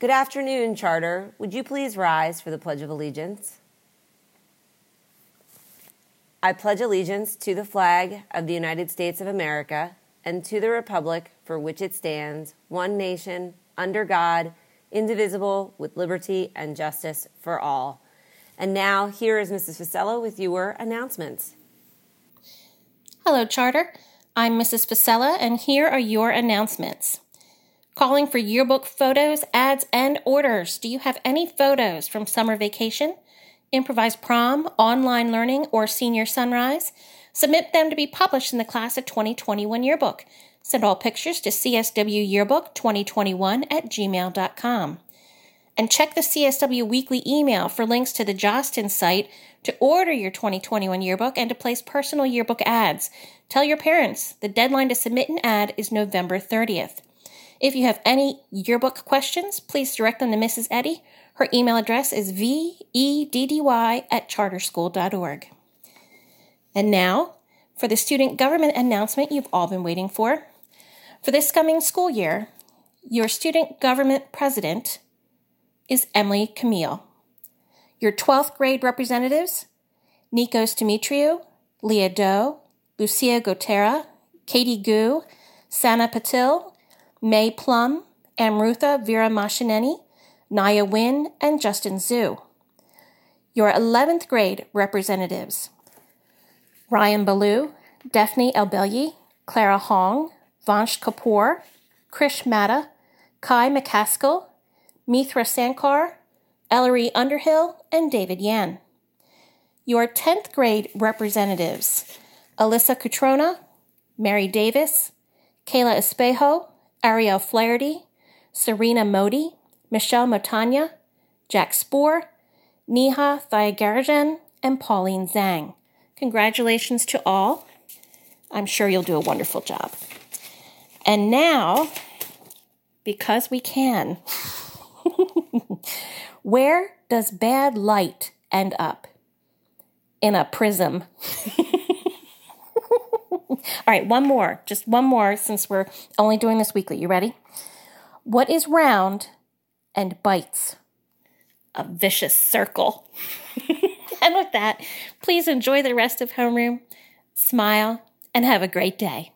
Good afternoon, Charter. Would you please rise for the Pledge of Allegiance? I pledge allegiance to the flag of the United States of America and to the Republic for which it stands, one nation, under God, indivisible, with liberty and justice for all. And now, here is Mrs. Fasella with your announcements. Hello, Charter. I'm Mrs. Fasella, and here are your announcements. Calling for yearbook photos, ads, and orders. Do you have any photos from summer vacation, improvised prom, online learning, or senior sunrise? Submit them to be published in the class of 2021 yearbook. Send all pictures to cswyearbook2021 at gmail.com. And check the CSW weekly email for links to the Jostens site to order your 2021 yearbook and to place personal yearbook ads. Tell your parents the deadline to submit an ad is November 30th. If you have any yearbook questions, please direct them to Mrs. Eddy. Her email address is veddy at charterschool.org. And now, for the student government announcement you've all been waiting for. For this coming school year, your student government president is Emily Camille. Your 12th grade representatives, Nikos Dimitriou, Leah Doe, Lucia Gotera, Katie Gu, Sana Patil, May Plum, Amrutha Vera Mashineni, Naya Wynn, and Justin Zhu. Your 11th grade representatives Ryan Ballou, Daphne Elbelyi, Clara Hong, Vansh Kapoor, Krish Matta, Kai McCaskill, Mithra Sankar, Ellery Underhill, and David Yan. Your 10th grade representatives Alyssa Cutrona, Mary Davis, Kayla Espejo, Ariel Flaherty, Serena Modi, Michelle Motanya, Jack Spoor, Neha Thayagarajan, and Pauline Zhang. Congratulations to all. I'm sure you'll do a wonderful job. And now, because we can, where does bad light end up? In a prism. All right, one more. Just one more since we're only doing this weekly. You ready? What is round and bites? A vicious circle. and with that, please enjoy the rest of homeroom, smile, and have a great day.